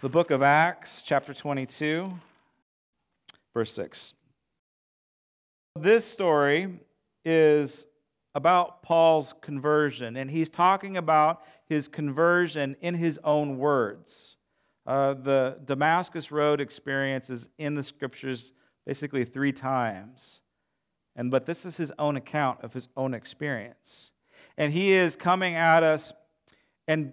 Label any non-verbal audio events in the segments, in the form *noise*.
the book of Acts, chapter 22, verse 6. This story is about Paul's conversion, and he's talking about his conversion in his own words. Uh, the Damascus Road experience is in the scriptures basically three times. And but this is his own account of his own experience. And he is coming at us and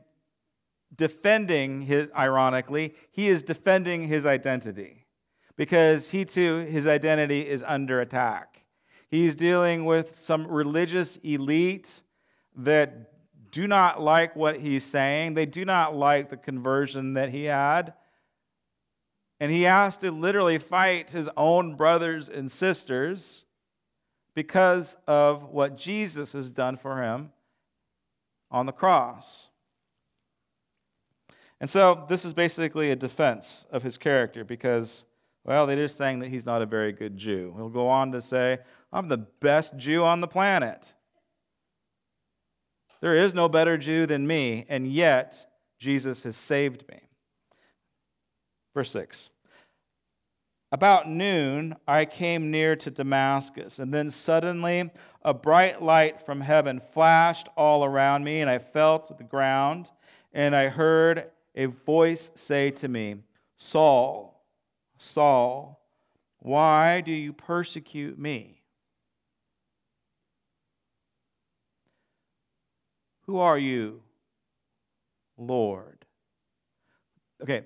defending his, ironically, he is defending his identity because he too, his identity is under attack. He's dealing with some religious elite that do not like what he's saying, they do not like the conversion that he had. And he has to literally fight his own brothers and sisters because of what Jesus has done for him on the cross. And so this is basically a defense of his character because, well, they're just saying that he's not a very good Jew. He'll go on to say, I'm the best Jew on the planet. There is no better Jew than me, and yet Jesus has saved me. Verse 6 About noon, I came near to Damascus, and then suddenly a bright light from heaven flashed all around me, and I fell to the ground, and I heard a voice say to me, Saul, Saul, why do you persecute me? Who are you, Lord? Okay,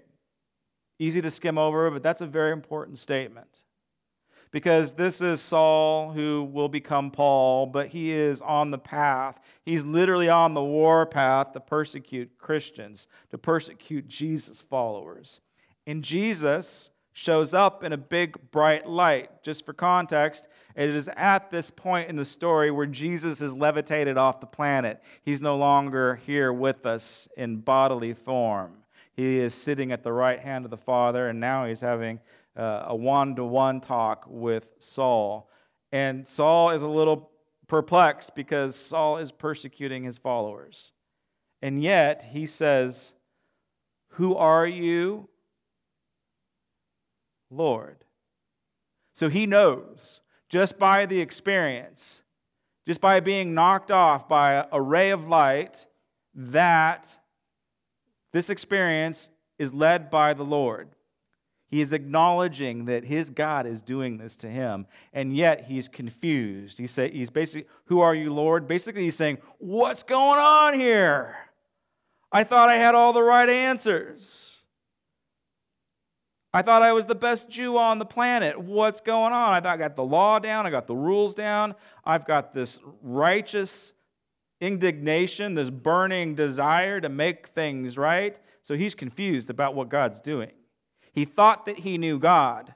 easy to skim over, but that's a very important statement. Because this is Saul who will become Paul, but he is on the path. He's literally on the war path to persecute Christians, to persecute Jesus' followers. And Jesus shows up in a big bright light. Just for context, it is at this point in the story where Jesus is levitated off the planet. He's no longer here with us in bodily form. He is sitting at the right hand of the Father, and now he's having uh, a one to one talk with Saul. And Saul is a little perplexed because Saul is persecuting his followers. And yet he says, Who are you? Lord. So he knows just by the experience, just by being knocked off by a ray of light, that this experience is led by the Lord. He is acknowledging that his God is doing this to him, and yet he's confused. He say, he's basically, Who are you, Lord? Basically, he's saying, What's going on here? I thought I had all the right answers. I thought I was the best Jew on the planet. What's going on? I thought I got the law down, I got the rules down, I've got this righteous indignation, this burning desire to make things right. So he's confused about what God's doing. He thought that he knew God,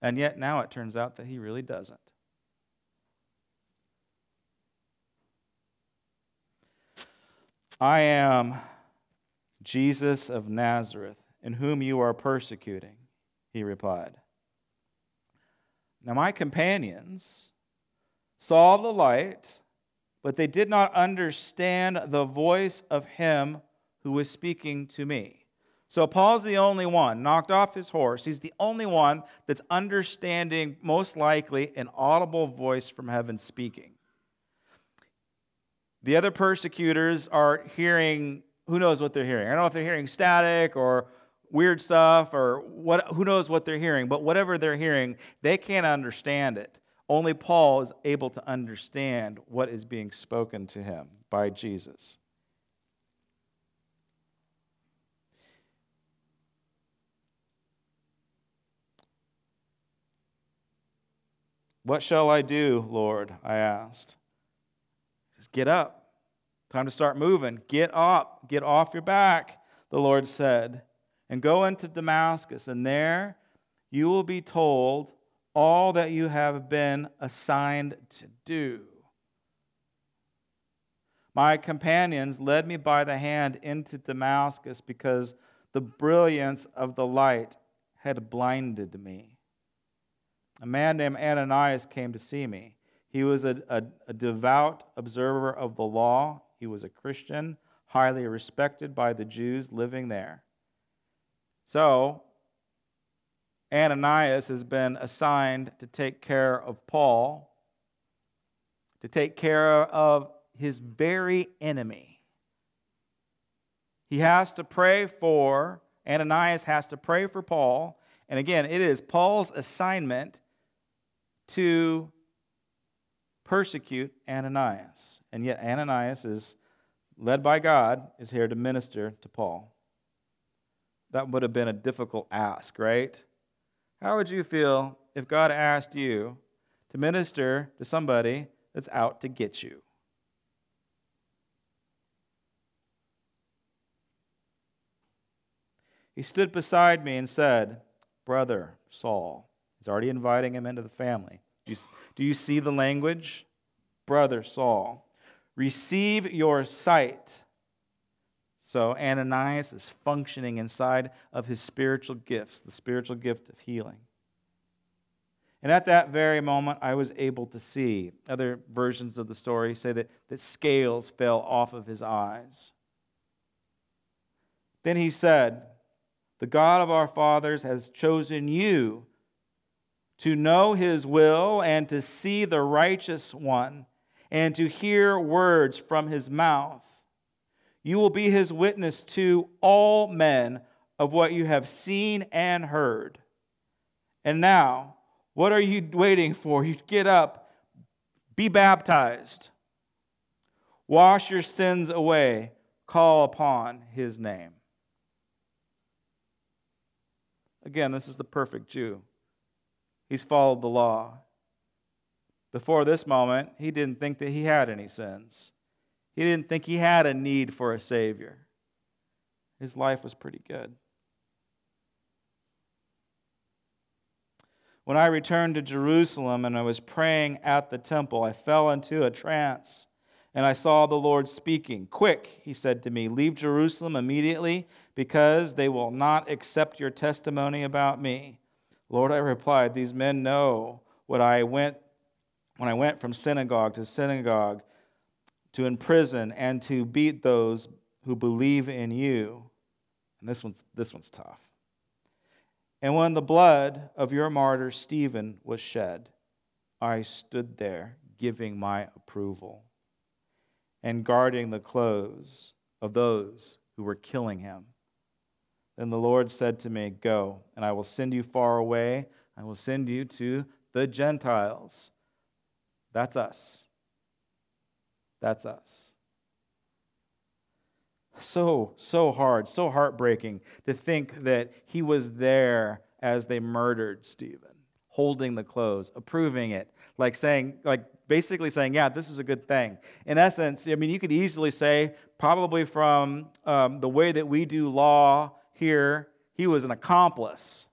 and yet now it turns out that he really doesn't. I am Jesus of Nazareth in whom you are persecuting, he replied. Now, my companions saw the light, but they did not understand the voice of him who was speaking to me. So, Paul's the only one, knocked off his horse. He's the only one that's understanding, most likely, an audible voice from heaven speaking. The other persecutors are hearing, who knows what they're hearing? I don't know if they're hearing static or weird stuff or what, who knows what they're hearing, but whatever they're hearing, they can't understand it. Only Paul is able to understand what is being spoken to him by Jesus. What shall I do, Lord? I asked. Says, Get up. Time to start moving. Get up. Get off your back, the Lord said and go into Damascus, and there you will be told all that you have been assigned to do. My companions led me by the hand into Damascus because the brilliance of the light had blinded me. A man named Ananias came to see me. He was a, a, a, devout observer of the law. He was a Christian, highly respected by the Jews living there. So, Ananias has been assigned to take care of Paul, to take care of his very enemy. He has to pray for, Ananias has to pray for Paul. And again, it is Paul's assignment to persecute Ananias. And yet, Ananias is led by God, is here to minister to Paul. That would have been a difficult ask, right? How would you feel if God asked you to minister to somebody that's out to get you? He stood beside me and said, Brother Saul. He's already inviting him into the family. Do you, do you see the language? Brother Saul, receive your sight. So Ananias is functioning inside of his spiritual gifts, the spiritual gift of healing. And at that very moment, I was able to see. Other versions of the story say that, that scales fell off of his eyes. Then he said, The God of our fathers has chosen you to know his will and to see the righteous one and to hear words from his mouth. You will be his witness to all men of what you have seen and heard. And now, what are you waiting for? You get up, be baptized, wash your sins away, call upon his name. Again, this is the perfect Jew. He's followed the law. Before this moment, he didn't think that he had any sins. He didn't think he had a need for a Savior. His life was pretty good. When I returned to Jerusalem and I was praying at the temple, I fell into a trance and I saw the Lord speaking. Quick, he said to me, leave Jerusalem immediately because they will not accept your testimony about me. Lord, I replied, These men know what I went when I went from synagogue to synagogue to imprison and to beat those who believe in you. And this one's, this one's tough. And when the blood of your martyr Stephen was shed, I stood there giving my approval and guarding the clothes of those who were killing him. Then the Lord said to me, Go, and I will send you far away. I will send you to the Gentiles. That's us. That's us. So, so hard, so heartbreaking to think that he was there as they murdered Stephen, holding the clothes, approving it, like saying, like basically saying, yeah, this is a good thing. In essence, I mean, you could easily say, probably from um, the way that we do law here, he was an accomplice.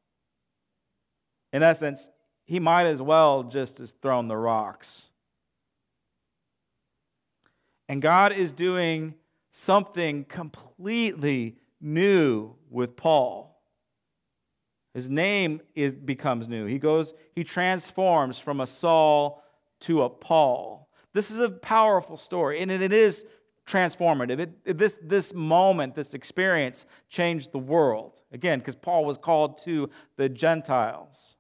In essence, he might as well just have thrown the rocks. And God is doing something completely new with Paul. His name is, becomes new. He goes, he transforms from a Saul to a Paul. This is a powerful story, and it is transformative. It, this, this moment, this experience changed the world. Again, because Paul was called to the Gentiles.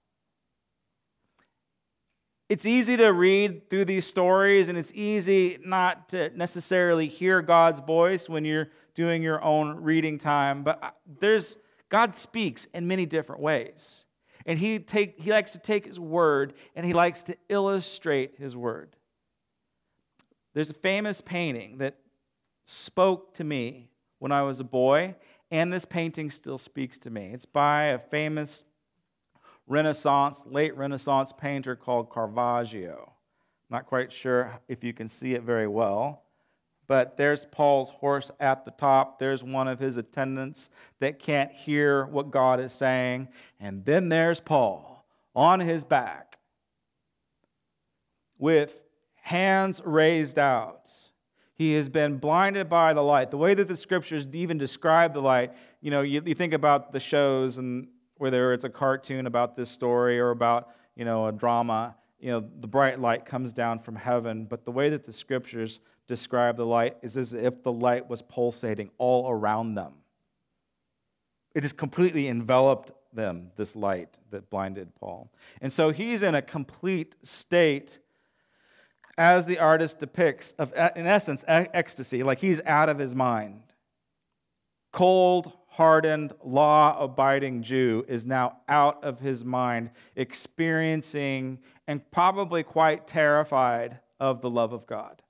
It's easy to read through these stories, and it's easy not to necessarily hear God's voice when you're doing your own reading time. But uh, there's God speaks in many different ways. And he, take, he likes to take his word and he likes to illustrate his word. There's a famous painting that spoke to me when I was a boy, and this painting still speaks to me. It's by a famous Renaissance, late Renaissance painter called Caravaggio. Not quite sure if you can see it very well, but there's Paul's horse at the top. There's one of his attendants that can't hear what God is saying. And then there's Paul on his back with hands raised out he has been blinded by the light. The way that the scriptures even describe the light, you know, you, you think about the shows and whether it's a cartoon about this story or about, you know, a drama, you know, the bright light comes down from heaven. But the way that the scriptures describe the light is as if the light was pulsating all around them. it just completely enveloped them, this light that blinded Paul. And so he's in a complete state as the artist depicts of in essence ecstasy, like he's out of his mind. Cold, hardened, law abiding Jew is now out of his mind, experiencing and probably quite terrified of the love of God.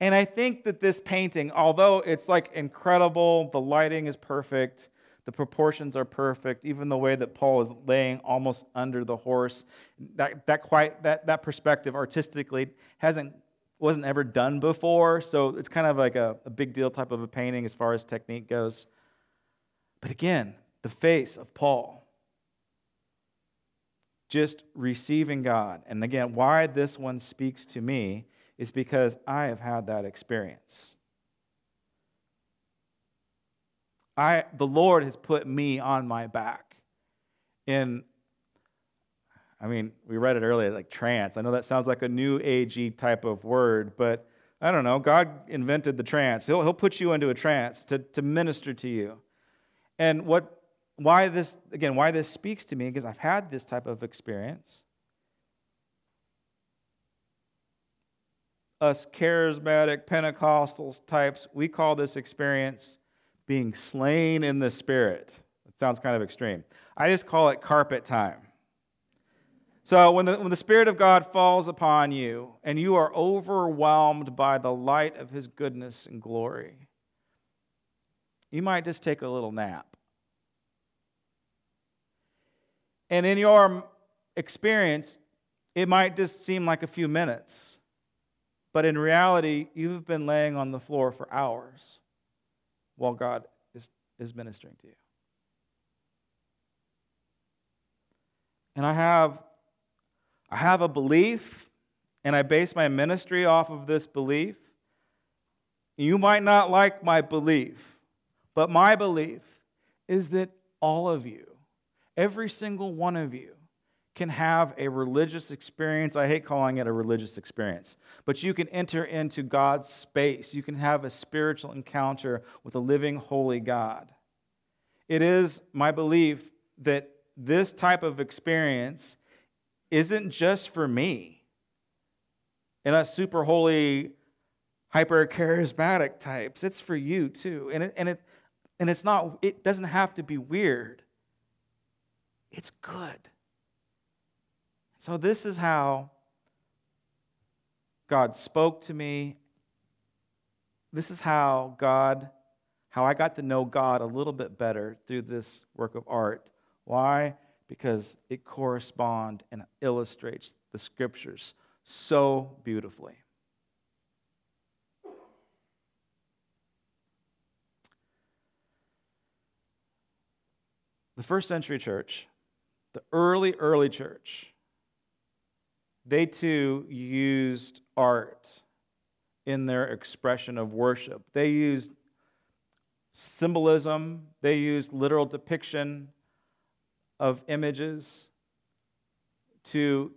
And I think that this painting, although it's like incredible, the lighting is perfect, the proportions are perfect, even the way that Paul is laying almost under the horse, that, that quite that, that perspective artistically hasn't wasn't ever done before. So it's kind of like a, a big deal type of a painting as far as technique goes. But again, the face of Paul just receiving God. And again, why this one speaks to me is because I have had that experience. I, the Lord has put me on my back in, I mean, we read it earlier, like trance. I know that sounds like a new agey type of word, but I don't know. God invented the trance. He'll, he'll put you into a trance to, to minister to you. And what, why this, again, why this speaks to me, because I've had this type of experience. us charismatic Pentecostals types, we call this experience being slain in the Spirit. It sounds kind of extreme. I just call it carpet time. So, when the, when the Spirit of God falls upon you and you are overwhelmed by the light of His goodness and glory, you might just take a little nap. And in your experience, it might just seem like a few minutes. But in reality, you've been laying on the floor for hours while God is, is ministering to you. And I have, I have a belief, and I base my ministry off of this belief. You might not like my belief, but my belief is that all of you, every single one of you, can have a religious experience. I hate calling it a religious experience, but you can enter into God's space. You can have a spiritual encounter with a living, holy God. It is my belief that this type of experience isn't just for me and us super holy, hyper charismatic types. It's for you too. And it, and it, and it's not, it doesn't have to be weird. It's good. So, this is how God spoke to me. This is how God, how I got to know God a little bit better through this work of art. Why? Because it corresponds and illustrates the scriptures so beautifully. The first century church, the early, early church, they too used art in their expression of worship. They used symbolism, they used literal depiction of images to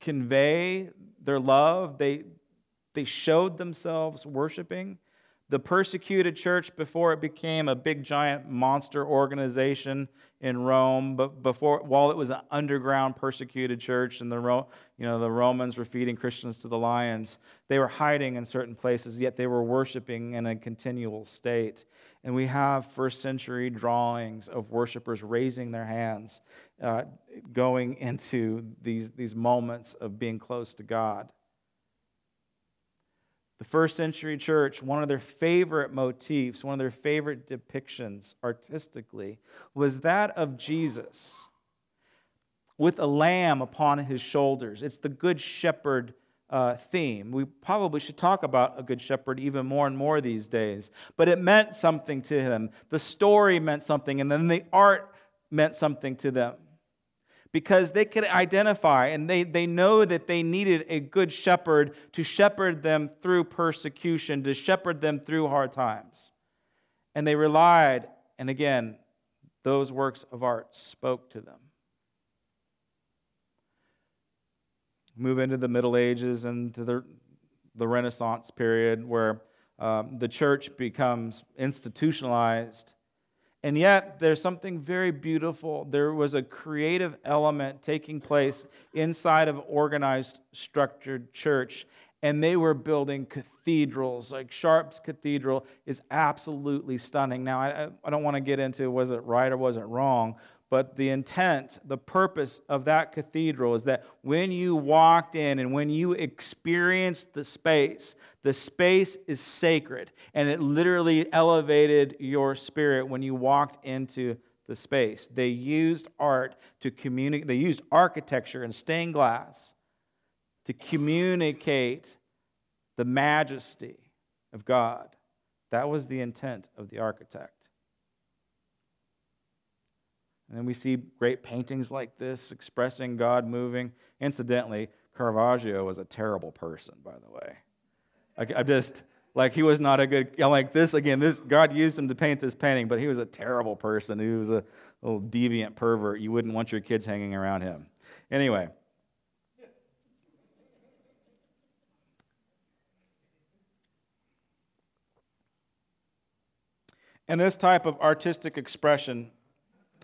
convey their love. They, they showed themselves worshiping the persecuted church before it became a big giant monster organization in Rome, but before while it was an underground persecuted church and the you know the Romans were feeding Christians to the lions, they were hiding in certain places, yet they were worshiping in a continual state. And we have first century drawings of worshipers raising their hands, uh, going into these, these moments of being close to God. The first century church, one of their favorite motifs, one of their favorite depictions artistically, was that of Jesus with a lamb upon his shoulders. It's the Good Shepherd uh, theme. We probably should talk about a Good Shepherd even more and more these days. But it meant something to him. The story meant something, and then the art meant something to them because they could identify and they, they know that they needed a good shepherd to shepherd them through persecution, to shepherd them through hard times. And they relied, and again, those works of art spoke to them. Move into the Middle Ages and to the, the Renaissance period where um, the church becomes institutionalized. And yet, there's something very beautiful. There was a creative element taking place inside of organized, structured church. And they were building cathedrals. Like Chartres Cathedral is absolutely stunning. Now, I, I don't want to get into was it right or was it wrong, but the intent, the purpose of that cathedral is that when you walked in and when you experienced the space, the space is sacred. And it literally elevated your spirit when you walked into the space. They used art to communicate, they used architecture and stained glass to communicate the majesty of God. That was the intent of the architect. And then we see great paintings like this expressing God moving. Incidentally, Caravaggio was a terrible person, by the way. I, I just, like, he was not a good, I'm like this, again, this, God used him to paint this painting, but he was a terrible person. He was a little deviant pervert. You wouldn't want your kids hanging around him. Anyway. And this type of artistic expression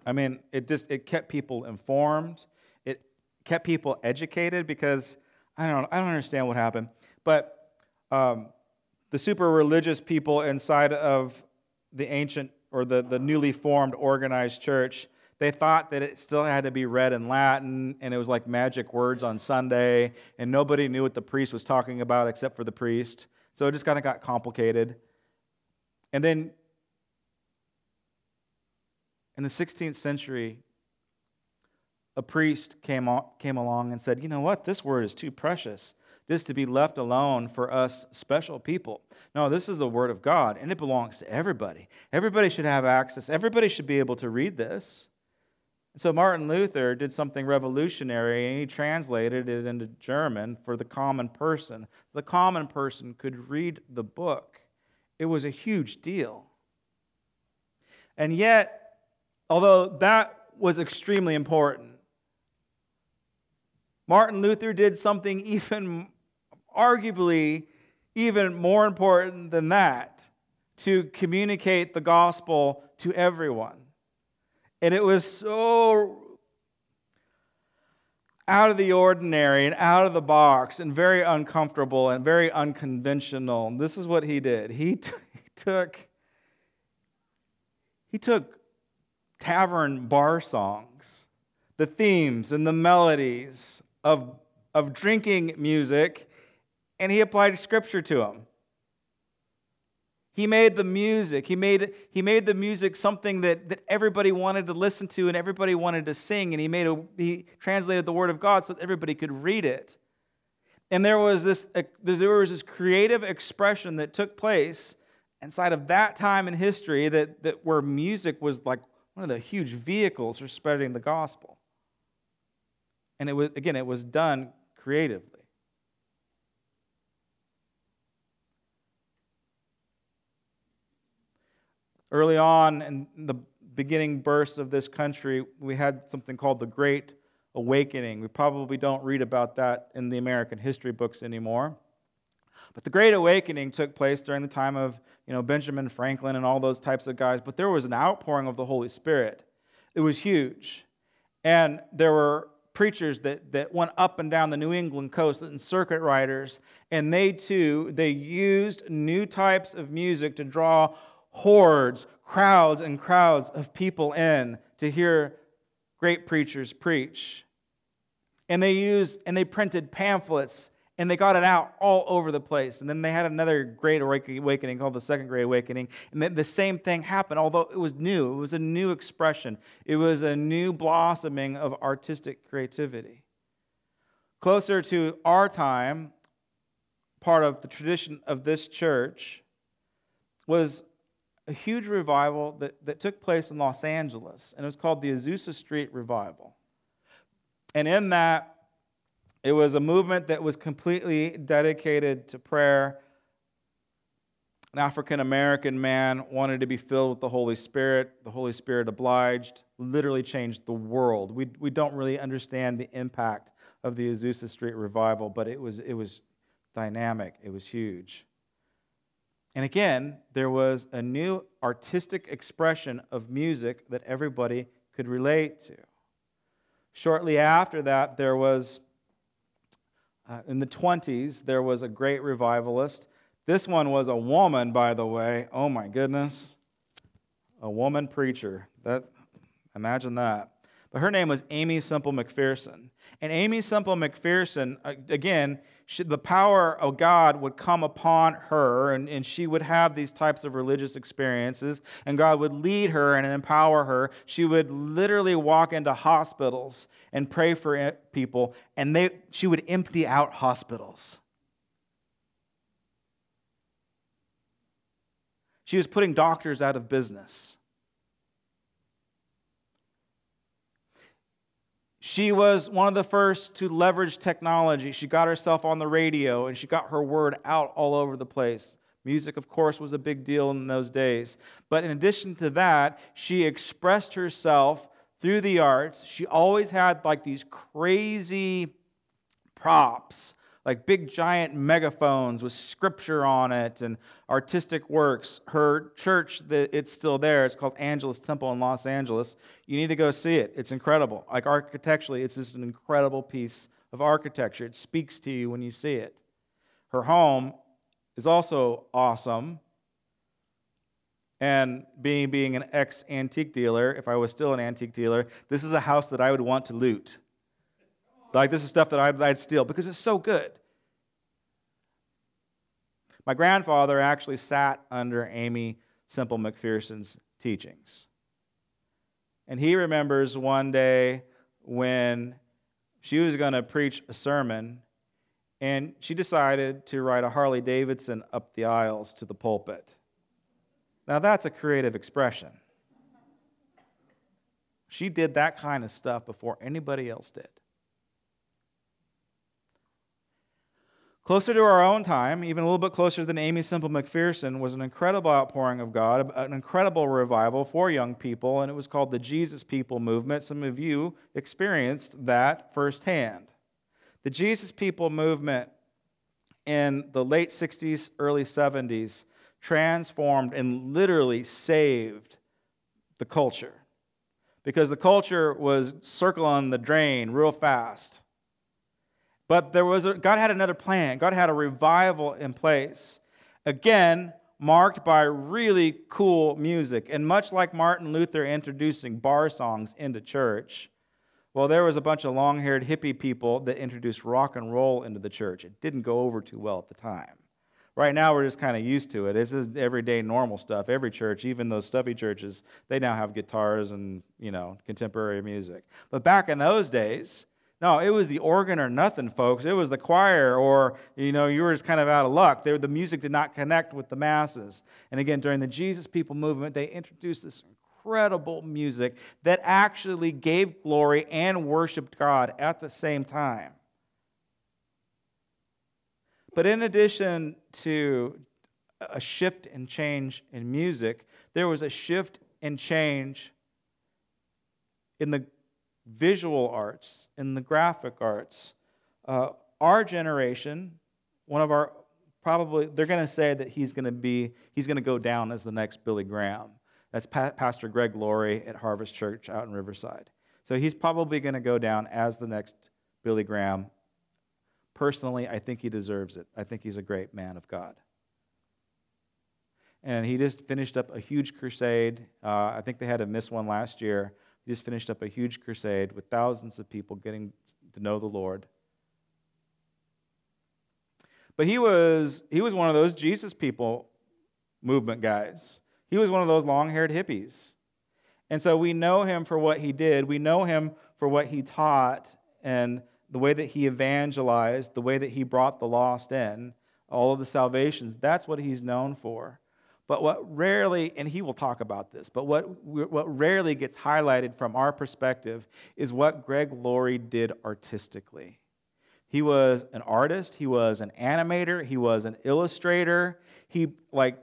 I mean, it just it kept people informed. It kept people educated because I don't I don't understand what happened, but um, the super religious people inside of the ancient or the, the newly formed organized church they thought that it still had to be read in Latin and it was like magic words on Sunday, and nobody knew what the priest was talking about except for the priest. So it just kind of got complicated. And then in the 16th century, a priest came, came along and said, You know what? This word is too precious just to be left alone for us special people. No, this is the word of God, and it belongs to everybody. Everybody should have access, everybody should be able to read this. And so Martin Luther did something revolutionary, and he translated it into German for the common person. The common person could read the book. It was a huge deal. And yet, although that was extremely important. Martin Luther did something even, arguably, even more important than that to communicate the gospel to everyone. And it was so out of the ordinary and out of the box and very uncomfortable and very unconventional. And this is what he did. He, t- *laughs* he took he took tavern bar songs, the themes and the melodies of, of drinking music, and he applied scripture to them. He made the music. He made, he made the music something that, that everybody wanted to listen to and everybody wanted to sing. And he, made a, he translated the Word of God so that everybody could read it. And there was, this, uh, there was this creative expression that took place inside of that time in history that, that where music was like one of the huge vehicles for spreading the gospel. And it was, again, it was done creatively. Early on in the beginning bursts of this country, we had something called the Great Awakening. We probably don't read about that in the American history books anymore. But the Great Awakening took place during the time of you know, Benjamin Franklin and all those types of guys, but there was an outpouring of the Holy Spirit. It was huge. And there were preachers that, that went up and down the New England coast and circuit riders, and they too, they used new types of music to draw hordes, crowds and crowds of people in to hear great preachers preach. And they used and they printed pamphlets and they got it out all over the place. And then they had another great awakening called the Second Great Awakening. And the same thing happened, although it was new. It was a new expression, it was a new blossoming of artistic creativity. Closer to our time, part of the tradition of this church was a huge revival that, that took place in Los Angeles, and it was called the Azusa Street Revival. And in that, it was a movement that was completely dedicated to prayer. An African American man wanted to be filled with the Holy Spirit. The Holy Spirit obliged, literally changed the world. We, we don't really understand the impact of the Azusa Street revival, but it was, it was dynamic, it was huge. And again, there was a new artistic expression of music that everybody could relate to. Shortly after that, there was, uh, in the 20s, there was a great revivalist. This one was a woman, by the way. Oh my goodness. A woman preacher. That, imagine that. But her name was Aimee Semple McPherson. And Aimee Semple McPherson, uh, again, she, the power of God would come upon her, and, and she would have these types of religious experiences, and God would lead her and empower her. She would literally walk into hospitals and pray for people, and they, she would empty out hospitals. She was putting doctors out of business. She was one of the first to leverage technology. She got herself on the radio and she got her word out all over the place. Music, of course, was a big deal in those days. But in addition to that, she expressed herself through the arts. She always had like these crazy props like big giant megaphones with scripture on it and artistic works. Her church, it's still there. It's called Angelus Temple in Los Angeles. You need to go see it. It's incredible. Like architecturally, it's just an incredible piece of architecture. It speaks to you when you see it. Her home is also awesome. And being, being an ex antique dealer, if I was still an antique dealer, this is a house that I would want to loot. Like, this is stuff that I'd, I'd steal because it's so good. My grandfather actually sat under Aimee Semple McPherson's teachings. And he remembers one day when she was going to preach a sermon, and she decided to ride a Harley Davidson up the aisles to the pulpit. Now, that's a creative expression. She did that kind of stuff before anybody else did. Closer to our own time, even a little bit closer than Aimee Semple McPherson, was an incredible outpouring of God, an incredible revival for young people, and it was called the Jesus People Movement. Some of you experienced that firsthand. The Jesus People Movement in the late 60s, early 70s transformed and literally saved the culture because the culture was circling the drain real fast. But there was a, God had another plan. God had a revival in place. Again, marked by really cool music. And much like Martin Luther introducing bar songs into church, well, there was a bunch of long haired hippie people that introduced rock and roll into the church. It didn't go over too well at the time. Right now, we're just kind of used to it. This is everyday normal stuff. Every church, even those stuffy churches, they now have guitars and, you know, contemporary music. But back in those days, no, it was the organ or nothing, folks. It was the choir, or you know, you were just kind of out of luck. They, the music did not connect with the masses. And again, during the Jesus People movement, they introduced this incredible music that actually gave glory and worshiped God at the same time. But in addition to a shift and change in music, there was a shift and change in the visual arts, in the graphic arts. Uh, our generation, one of our probably they're going to say that he's going to be he's going to go down as the next Billy Graham. That's pa- Pastor Greg Laurie at Harvest Church out in Riverside. So he's probably going to go down as the next Billy Graham. Personally, I think he deserves it. I think he's a great man of God. And he just finished up a huge crusade. Uh, I think they had to miss one last year he just finished up a huge crusade with thousands of people getting to know the Lord. But he was, he was one of those Jesus people movement guys. He was one of those long haired hippies. And so we know him for what he did. We know him for what he taught and the way that he evangelized, the way that he brought the lost in, all of the salvations. That's what he's known for. But what rarely, and he will talk about this, but what, what rarely gets highlighted from our perspective is what Greg Laurie did artistically. He was an artist, he was an animator, he was an illustrator. He, like,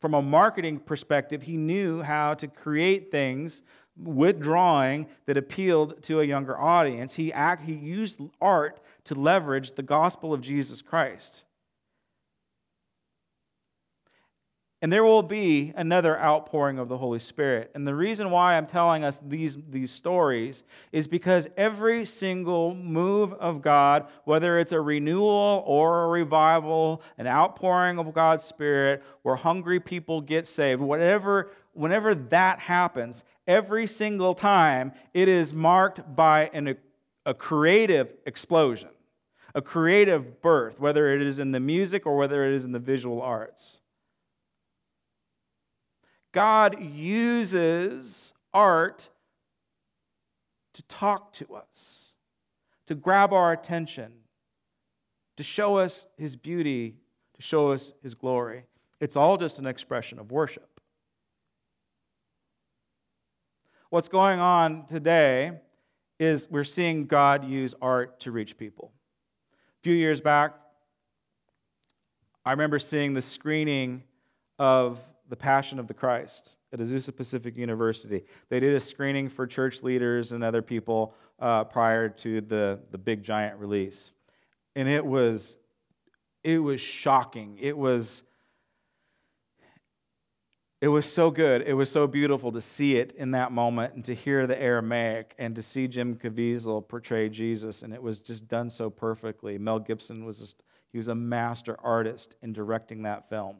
from a marketing perspective, he knew how to create things with drawing that appealed to a younger audience. He, act, he used art to leverage the gospel of Jesus Christ. And there will be another outpouring of the Holy Spirit. And the reason why I'm telling us these, these stories is because every single move of God, whether it's a renewal or a revival, an outpouring of God's Spirit, where hungry people get saved, whatever, whenever that happens, every single time it is marked by an, a creative explosion, a creative birth, whether it is in the music or whether it is in the visual arts. God uses art to talk to us, to grab our attention, to show us his beauty, to show us his glory. It's all just an expression of worship. What's going on today is we're seeing God use art to reach people. A few years back, I remember seeing the screening of the Passion of the Christ at Azusa Pacific University. They did a screening for church leaders and other people uh, prior to the, the big giant release. And it was, it was shocking. It was, it was so good. It was so beautiful to see it in that moment and to hear the Aramaic and to see Jim Caviezel portray Jesus. And it was just done so perfectly. Mel Gibson was just, he was a master artist in directing that film.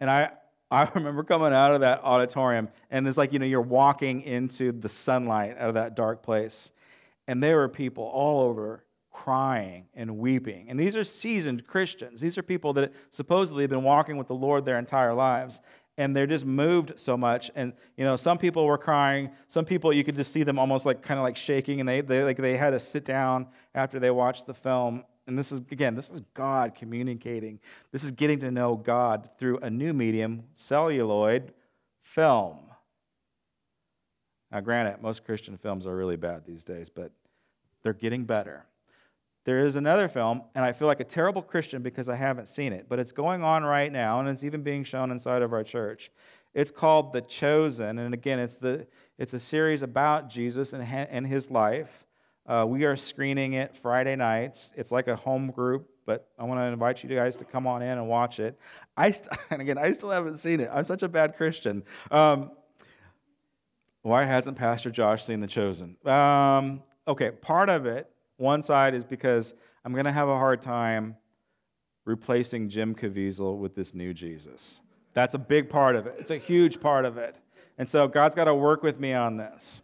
And I, *laughs* I remember coming out of that auditorium, and it's like, you know, you're walking into the sunlight out of that dark place. And there were people all over crying and weeping. And these are seasoned Christians. These are people that supposedly have been walking with the Lord their entire lives. And they're just moved so much. And, you know, some people were crying. Some people, you could just see them almost like kind of like shaking. And they, they, like, they had to sit down after they watched the film. And this is, again, this is God communicating. This is getting to know God through a new medium, celluloid film. Now, granted, most Christian films are really bad these days, but they're getting better. There is another film, and I feel like a terrible Christian because I haven't seen it, but it's going on right now, and it's even being shown inside of our church. It's called The Chosen, and again, it's, the, it's a series about Jesus and, and his life. Uh, we are screening it Friday nights. It's like a home group, but I want to invite you guys to come on in and watch it. I st- *laughs* and again, I still haven't seen it. I'm such a bad Christian. Um, why hasn't Pastor Josh seen The Chosen? Um, okay, part of it, one side is because I'm going to have a hard time replacing Jim Caviezel with this new Jesus. That's a big part of it. It's a huge part of it. And so God's got to work with me on this.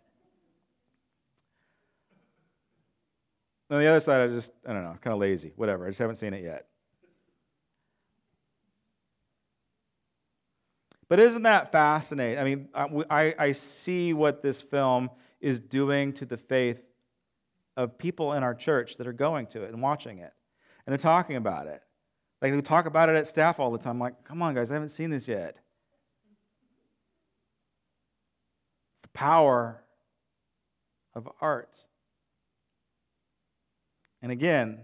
On the other side, I just, I don't know, kind of lazy, whatever. I just haven't seen it yet. But isn't that fascinating? I mean, I, I see what this film is doing to the faith of people in our church that are going to it and watching it. And they're talking about it. Like we talk about it at staff all the time. I'm like, come on, guys, I haven't seen this yet. The power of art. And again,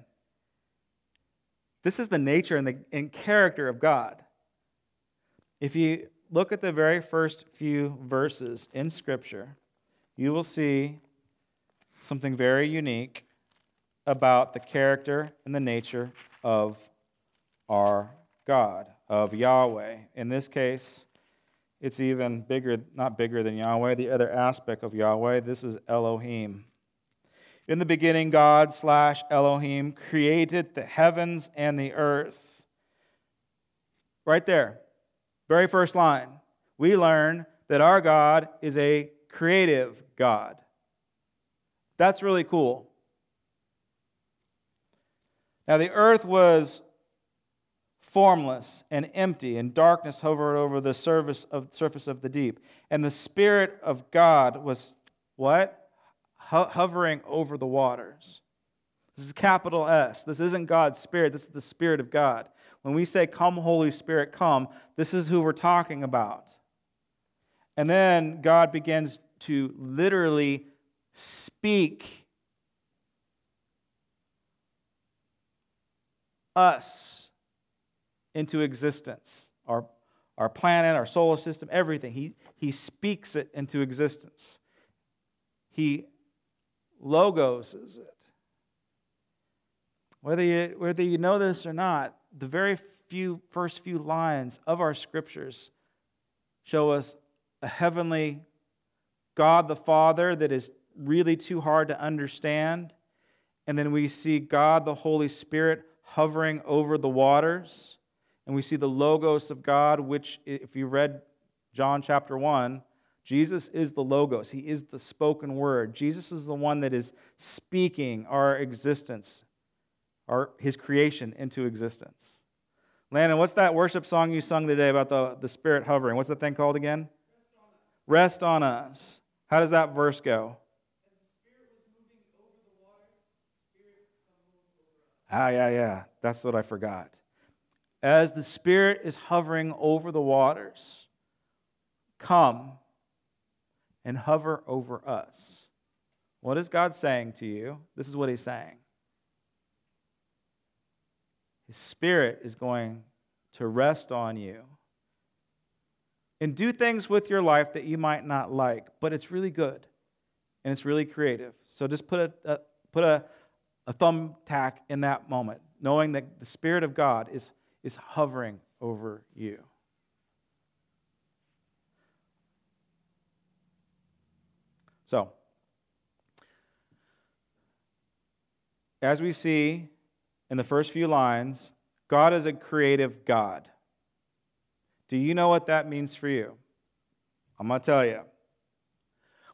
this is the nature and the and character of God. If you look at the very first few verses in Scripture, you will see something very unique about the character and the nature of our God, of Yahweh. In this case, it's even bigger, not bigger than Yahweh, the other aspect of Yahweh. This is Elohim. In the beginning, God slash Elohim created the heavens and the earth. Right there, very first line, we learn that our God is a creative God. That's really cool. Now, the earth was formless and empty, and darkness hovered over the surface of, surface of the deep. And the Spirit of God was what? Hovering over the waters. This is capital S. This isn't God's Spirit, this is the Spirit of God. When we say, Come, Holy Spirit, come, this is who we're talking about. And then God begins to literally speak us into existence. Our, our planet, our solar system, everything. He, he speaks it into existence. He logos is it. Whether you, whether you know this or not, the very few first few lines of our scriptures show us a heavenly God the Father that is really too hard to understand. And then we see God the Holy Spirit hovering over the waters. And we see the Logos of God, which, if you read John chapter 1, Jesus is the Logos. He is the spoken word. Jesus is the one that is speaking our existence, our, his creation into existence. Landon, what's that worship song you sung today about the, the Spirit hovering? What's that thing called again? Rest on us. How does that verse go? Ah, yeah, yeah. That's what I forgot. As the Spirit is hovering over the waters, come and hover over us. What is God saying to you? This is what He's saying. His Spirit is going to rest on you and do things with your life that you might not like, but it's really good and it's really creative. So just put a, a put a, a thumbtack in that moment, knowing that the Spirit of God is, is hovering over you. So, as we see in the first few lines, God is a creative God. Do you know what that means for you? I'm going to tell you.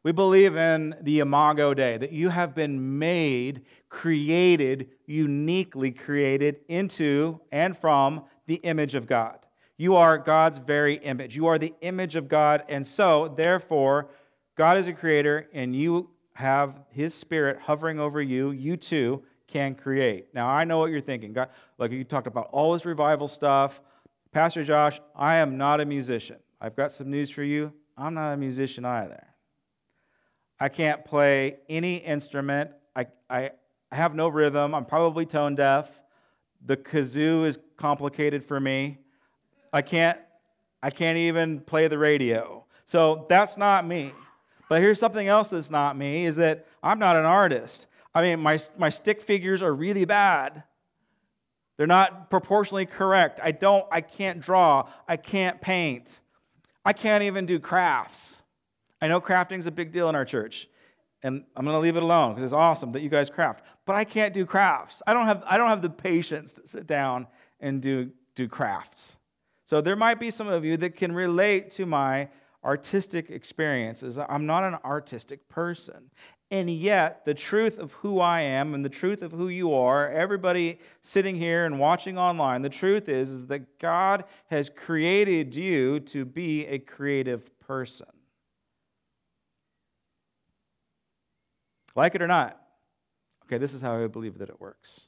We believe in the Imago Dei, that you have been made, created, uniquely created into and from the image of God. You are God's very image. You are the image of God, and so, therefore, God is a creator, and you have His Spirit hovering over you. You too can create. Now, I know what you're thinking. God, like you talked about all this revival stuff, Pastor Josh, I am not a musician. I've got some news for you. I'm not a musician either. I can't play any instrument. I, I, I have no rhythm. I'm probably tone deaf. The kazoo is complicated for me. I can't, I can't even play the radio. So that's not me. But here's something else that's not me is that I'm not an artist. I mean, my, my stick figures are really bad. They're not proportionally correct. I don't, I can't draw. I can't paint. I can't even do crafts. I know crafting is a big deal in our church. And I'm going to leave it alone because it's awesome that you guys craft. But I can't do crafts. I don't have, I don't have the patience to sit down and do, do crafts. So there might be some of you that can relate to my artistic experiences. I'm not an artistic person. And yet, the truth of who I am and the truth of who you are, everybody sitting here and watching online, the truth is, is that God has created you to be a creative person. Like it or not. Okay, this is how I believe that it works.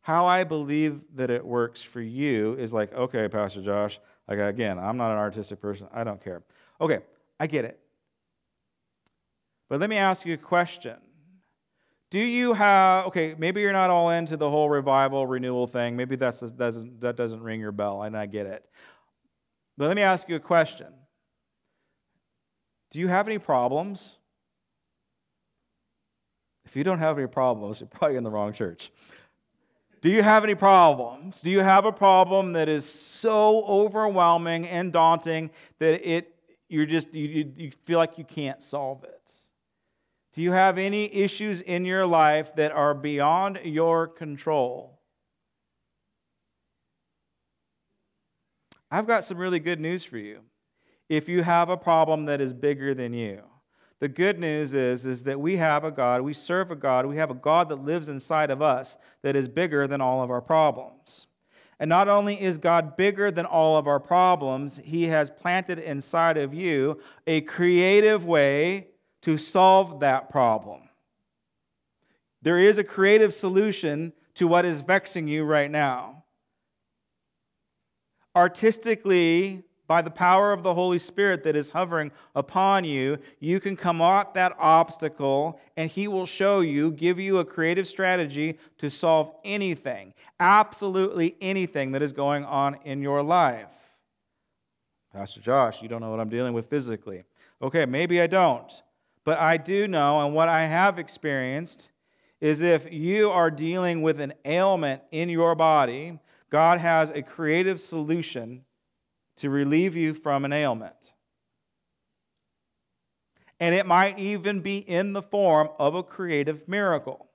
How I believe that it works for you is like, okay, Pastor Josh, like again, I'm not an artistic person. I don't care. Okay, I get it. But let me ask you a question. Do you have, okay, maybe you're not all into the whole revival renewal thing. Maybe that's, doesn't, that doesn't ring your bell, and I get it. But let me ask you a question. Do you have any problems? If you don't have any problems, you're probably in the wrong church. Do you have any problems? Do you have a problem that is so overwhelming and daunting that it you're just you, you feel like you can't solve it? Do you have any issues in your life that are beyond your control? I've got some really good news for you. If you have a problem that is bigger than you, the good news is, is that we have a God, we serve a God, we have a God that lives inside of us that is bigger than all of our problems. And not only is God bigger than all of our problems, He has planted inside of you a creative way to solve that problem. There is a creative solution to what is vexing you right now. Artistically, by the power of the Holy Spirit that is hovering upon you, you can come at that obstacle and He will show you, give you a creative strategy to solve anything, absolutely anything that is going on in your life. Pastor Josh, you don't know what I'm dealing with physically. Okay, maybe I don't. But I do know, and what I have experienced is if you are dealing with an ailment in your body, God has a creative solution to relieve you from an ailment. And it might even be in the form of a creative miracle.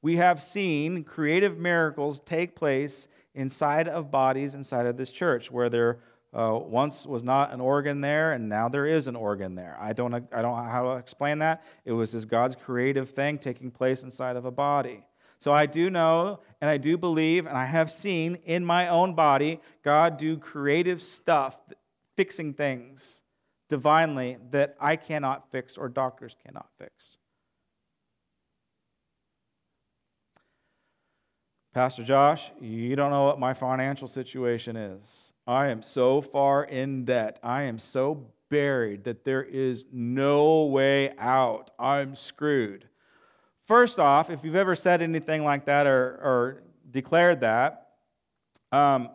We have seen creative miracles take place inside of bodies inside of this church where there uh, once was not an organ there and now there is an organ there i don't i don't know how to explain that it was just god's creative thing taking place inside of a body so I do know and I do believe and I have seen in my own body God do creative stuff, fixing things divinely that I cannot fix or doctors cannot fix. Pastor Josh, you don't know what my financial situation is. I am so far in debt. I am so buried that there is no way out. I'm screwed. First off, if you've ever said anything like that or, or declared that, um,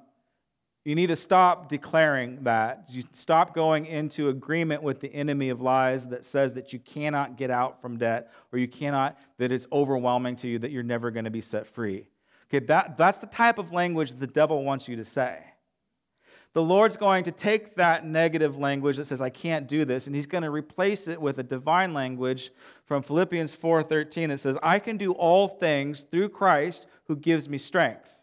you need to stop declaring that. You stop going into agreement with the enemy of lies that says that you cannot get out from debt or you cannot, that it's overwhelming to you, that you're never going to be set free. Okay, that, that's the type of language the devil wants you to say the Lord's going to take that negative language that says, I can't do this, and He's going to replace it with a divine language from Philippians 4:13 that says, I can do all things through Christ who gives me strength.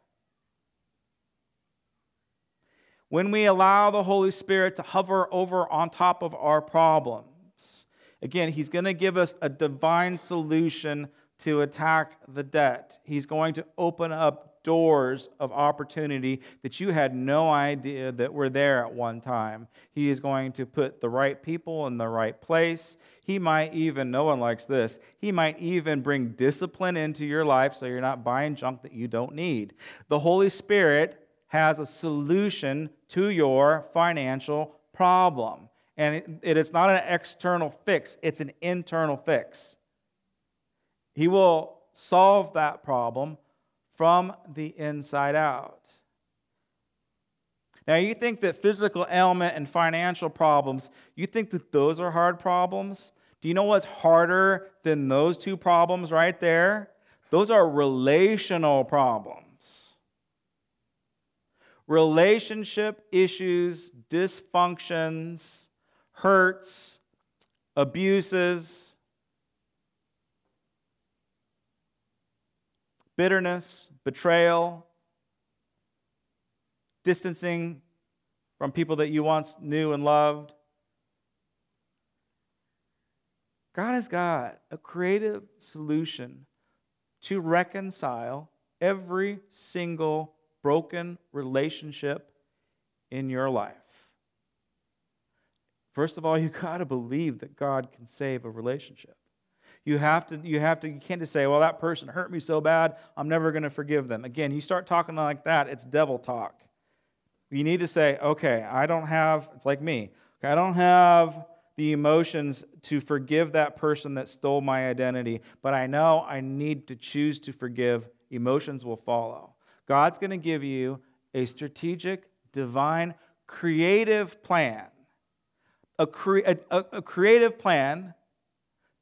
When we allow the Holy Spirit to hover over on top of our problems, again, He's going to give us a divine solution to attack the debt. He's going to open up doors of opportunity that you had no idea that were there at one time. He is going to put the right people in the right place. He might even, no one likes this, he might even bring discipline into your life so you're not buying junk that you don't need. The Holy Spirit has a solution to your financial problem. And it, it is not an external fix, it's an internal fix. He will solve that problem from the inside out. Now, you think that physical ailment and financial problems, you think that those are hard problems? Do you know what's harder than those two problems right there? Those are relational problems. Relationship issues, dysfunctions, hurts, abuses, bitterness, betrayal, distancing from people that you once knew and loved. God has got a creative solution to reconcile every single broken relationship in your life. First of all, you've *laughs* got to believe that God can save a relationship. You have to, you have to, you can't just say, well, that person hurt me so bad, I'm never going to forgive them. Again, you start talking like that, it's devil talk. You need to say, okay, I don't have, it's like me, okay, I don't have the emotions to forgive that person that stole my identity, but I know I need to choose to forgive. Emotions will follow. God's going to give you a strategic, divine, creative plan. A, cre- a, a, creative plan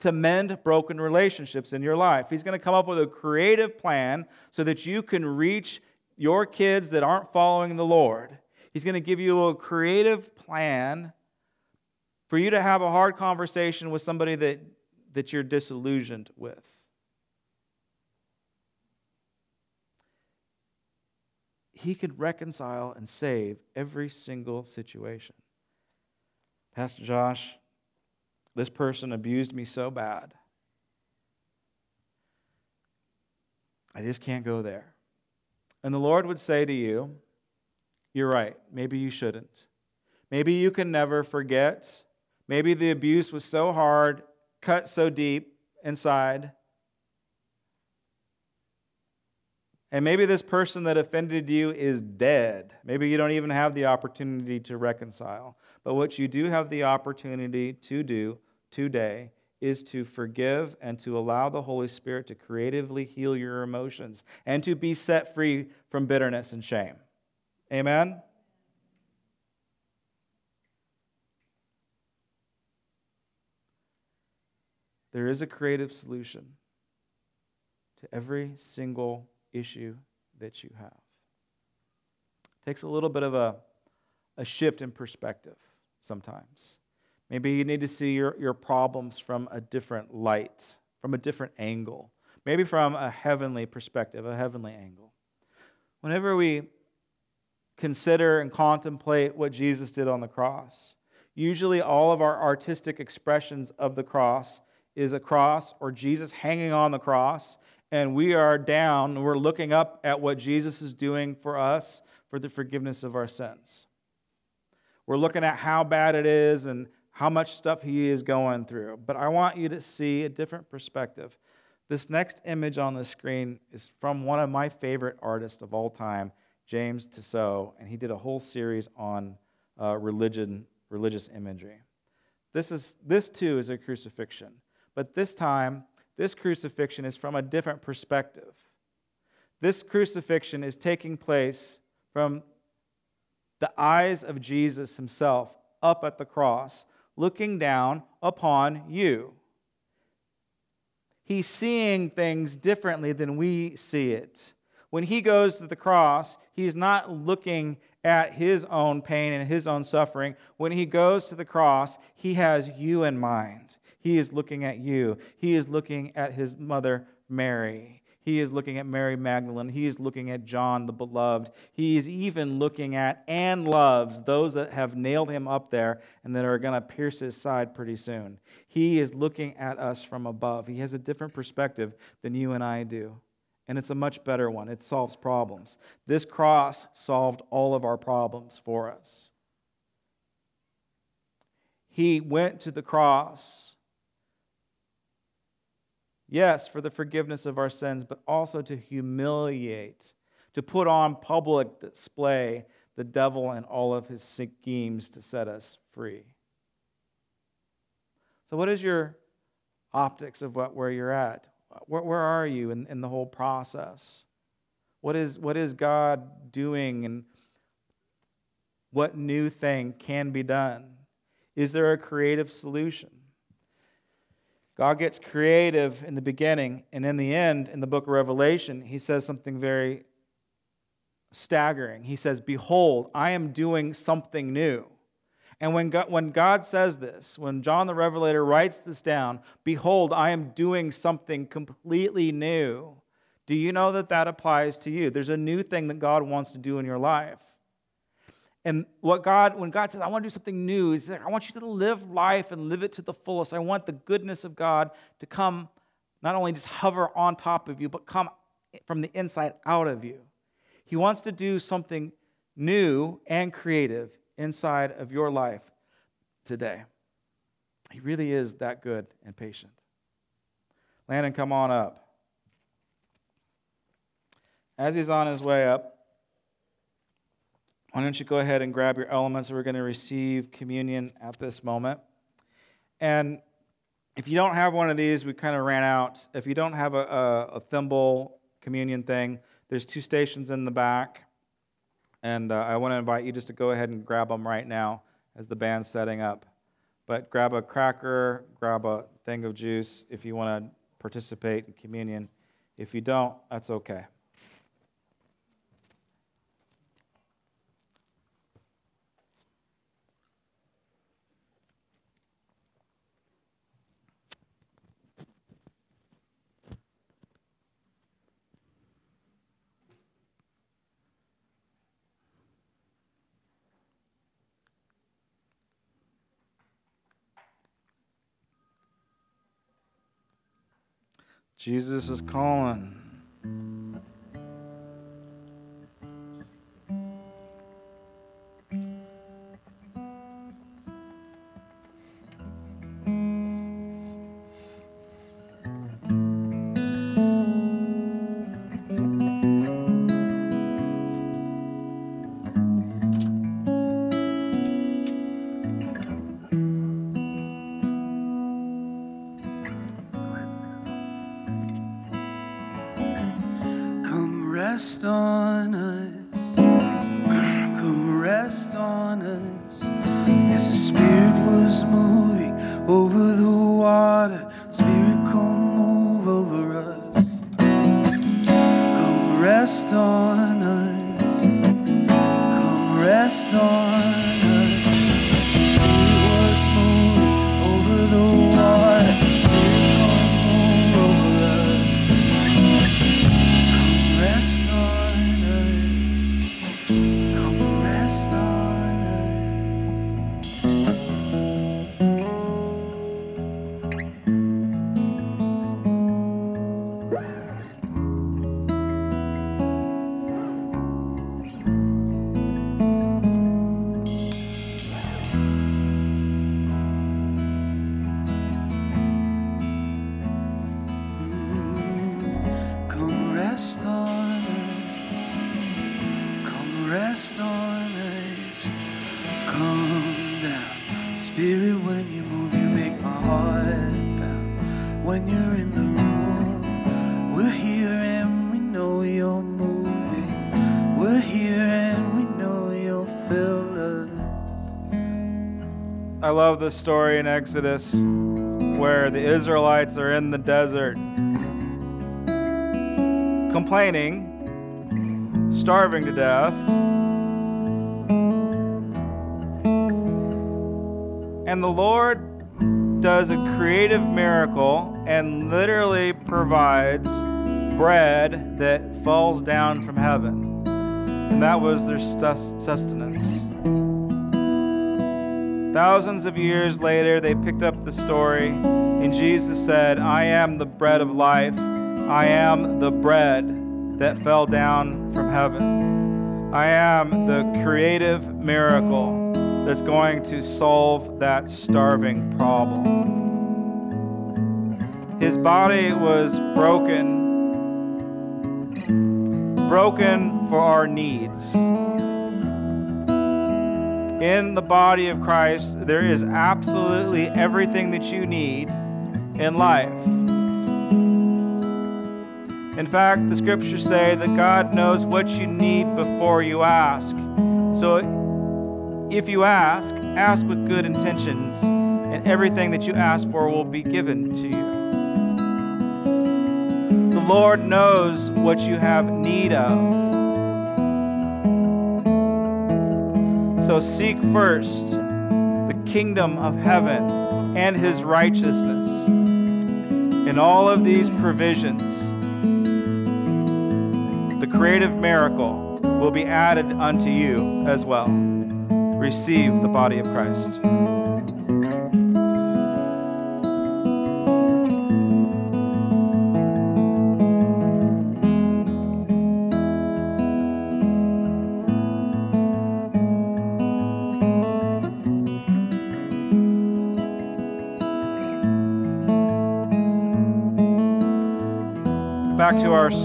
to mend broken relationships in your life. He's going to come up with a creative plan so that you can reach your kids that aren't following the Lord. He's going to give you a creative plan for you to have a hard conversation with somebody that, that you're disillusioned with. He can reconcile and save every single situation. Pastor Josh, this person abused me so bad. I just can't go there. And the Lord would say to you, You're right. Maybe you shouldn't. Maybe you can never forget. Maybe the abuse was so hard, cut so deep inside. And maybe this person that offended you is dead. Maybe you don't even have the opportunity to reconcile. But what you do have the opportunity to do today is to forgive and to allow the Holy Spirit to creatively heal your emotions and to be set free from bitterness and shame. Amen? There is a creative solution to every single issue that you have. takes a little bit of a, a shift in perspective sometimes. Maybe you need to see your, your problems from a different light, from a different angle, maybe from a heavenly perspective, a heavenly angle. Whenever we consider and contemplate what Jesus did on the cross, usually all of our artistic expressions of the cross is a cross or Jesus hanging on the cross, and we are down, and we're looking up at what Jesus is doing for us for the forgiveness of our sins. We're looking at how bad it is and how much stuff he is going through. But I want you to see a different perspective. This next image on the screen is from one of my favorite artists of all time, James Tissot, and he did a whole series on uh, religion, religious imagery. This, is, this too is a crucifixion, but this time, this crucifixion is from a different perspective. This crucifixion is taking place from the eyes of Jesus himself up at the cross, looking down upon you. He's seeing things differently than we see it. When he goes to the cross, he's not looking at his own pain and his own suffering. When he goes to the cross, he has you in mind. He is looking at you. He is looking at his mother, Mary. He is looking at Mary Magdalene. He is looking at John the beloved. He is even looking at and loves those that have nailed him up there and that are going to pierce his side pretty soon. He is looking at us from above. He has a different perspective than you and I do. And it's a much better one. It solves problems. This cross solved all of our problems for us. He went to the cross Yes, for the forgiveness of our sins, but also to humiliate, to put on public display the devil and all of his schemes to set us free. So, what is your optics of what, where you're at? Where, where are you in, in the whole process? What is, what is God doing and what new thing can be done? Is there a creative solution? God gets creative in the beginning, and in the end, in the book of Revelation, he says something very staggering. He says, Behold, I am doing something new. And when God, when God says this, when John the Revelator writes this down, Behold, I am doing something completely new, do you know that that applies to you? There's a new thing that God wants to do in your life. And what God, when God says, I want to do something new, He's like, I want you to live life and live it to the fullest. I want the goodness of God to come, not only just hover on top of you, but come from the inside out of you. He wants to do something new and creative inside of your life today. He really is that good and patient. Landon, come on up. As he's on his way up, why don't you go ahead and grab your elements? We're going to receive communion at this moment. And if you don't have one of these, we kind of ran out. If you don't have a, a, a thimble communion thing, there's two stations in the back. And uh, I want to invite you just to go ahead and grab them right now as the band's setting up. But grab a cracker, grab a thing of juice if you want to participate in communion. If you don't, that's okay. Jesus is calling. Rest on us. When you're in the room, we're here and we know you're moving. We're here and we know you'll fill us. I love the story in Exodus where the Israelites are in the desert complaining, starving to death. And the Lord does a creative miracle and literally provides bread that falls down from heaven. And that was their sustenance. Thousands of years later, they picked up the story, and Jesus said, I am the bread of life. I am the bread that fell down from heaven. I am the creative miracle that's going to solve that starving problem. His body was broken, broken for our needs in the body of Christ, there is absolutely everything that you need in life. In fact, the scriptures say that God knows what you need before you ask. So if you ask, ask with good intentions, and everything that you ask for will be given to you. Lord knows what you have need of. So seek first the kingdom of heaven and his righteousness. In all of these provisions, the creative miracle will be added unto you as well. Receive the body of Christ.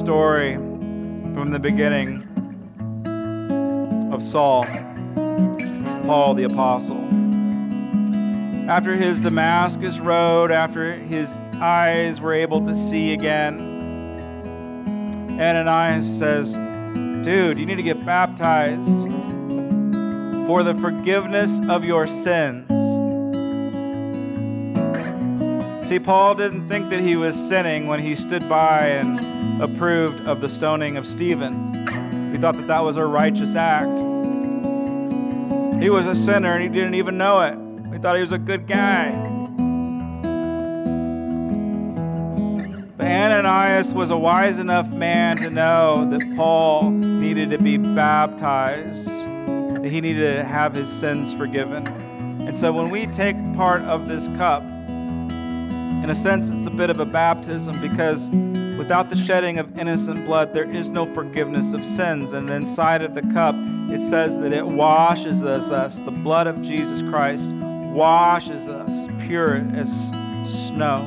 Story from the beginning of Saul, Paul the Apostle. After his Damascus road, after his eyes were able to see again, Ananias says, Dude, you need to get baptized for the forgiveness of your sins. See, Paul didn't think that he was sinning when he stood by and approved of the stoning of Stephen. He thought that that was a righteous act. He was a sinner and he didn't even know it. He thought he was a good guy. But Ananias was a wise enough man to know that Paul needed to be baptized, that he needed to have his sins forgiven. And so when we take part of this cup, in a sense, it's a bit of a baptism because without the shedding of innocent blood, there is no forgiveness of sins. And inside of the cup, it says that it washes us, us. The blood of Jesus Christ washes us pure as snow.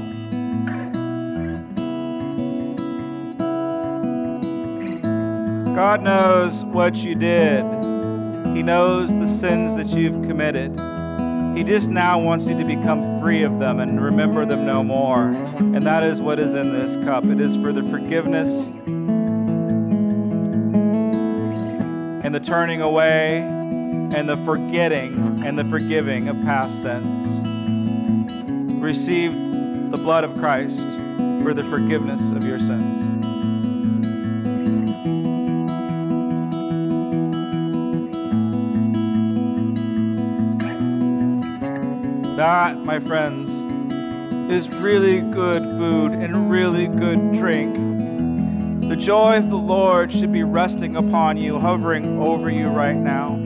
God knows what you did. He knows the sins that you've committed. He just now wants you to become free of them and remember them no more. And that is what is in this cup. It is for the forgiveness and the turning away and the forgetting and the forgiving of past sins. Receive the blood of Christ for the forgiveness of your sins. That, my friends, is really good food and really good drink. The joy of the Lord should be resting upon you, hovering over you right now.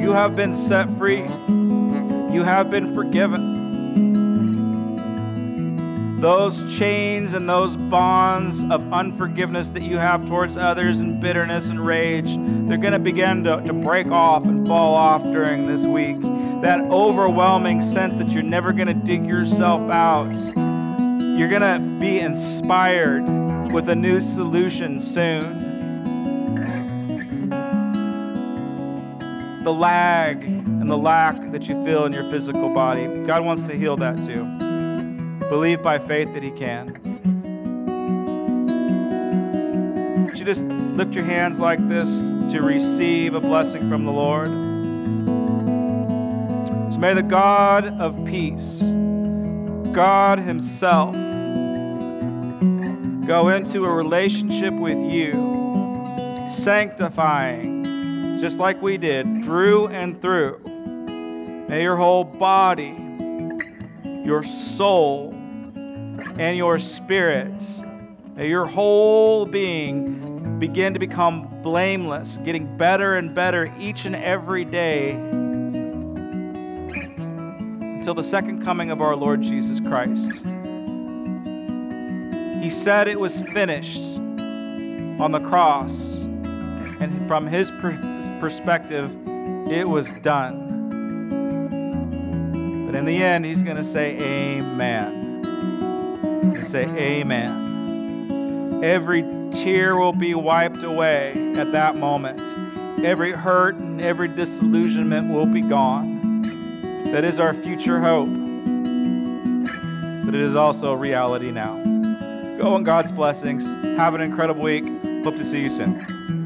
You have been set free, you have been forgiven. Those chains and those bonds of unforgiveness that you have towards others and bitterness and rage, they're going to begin to, to break off and fall off during this week. That overwhelming sense that you're never going to dig yourself out. You're going to be inspired with a new solution soon. The lag and the lack that you feel in your physical body, God wants to heal that too. Believe by faith that He can. Would you just lift your hands like this to receive a blessing from the Lord? So may the God of peace, God Himself, go into a relationship with you, sanctifying, just like we did, through and through. May your whole body, your soul, and your spirit, may your whole being begin to become blameless, getting better and better each and every day until the second coming of our Lord Jesus Christ. He said it was finished on the cross, and from his per- perspective, it was done. But in the end, he's going to say, Amen and say, Amen. Every tear will be wiped away at that moment. Every hurt and every disillusionment will be gone. That is our future hope. But it is also a reality now. Go in God's blessings. Have an incredible week. Hope to see you soon.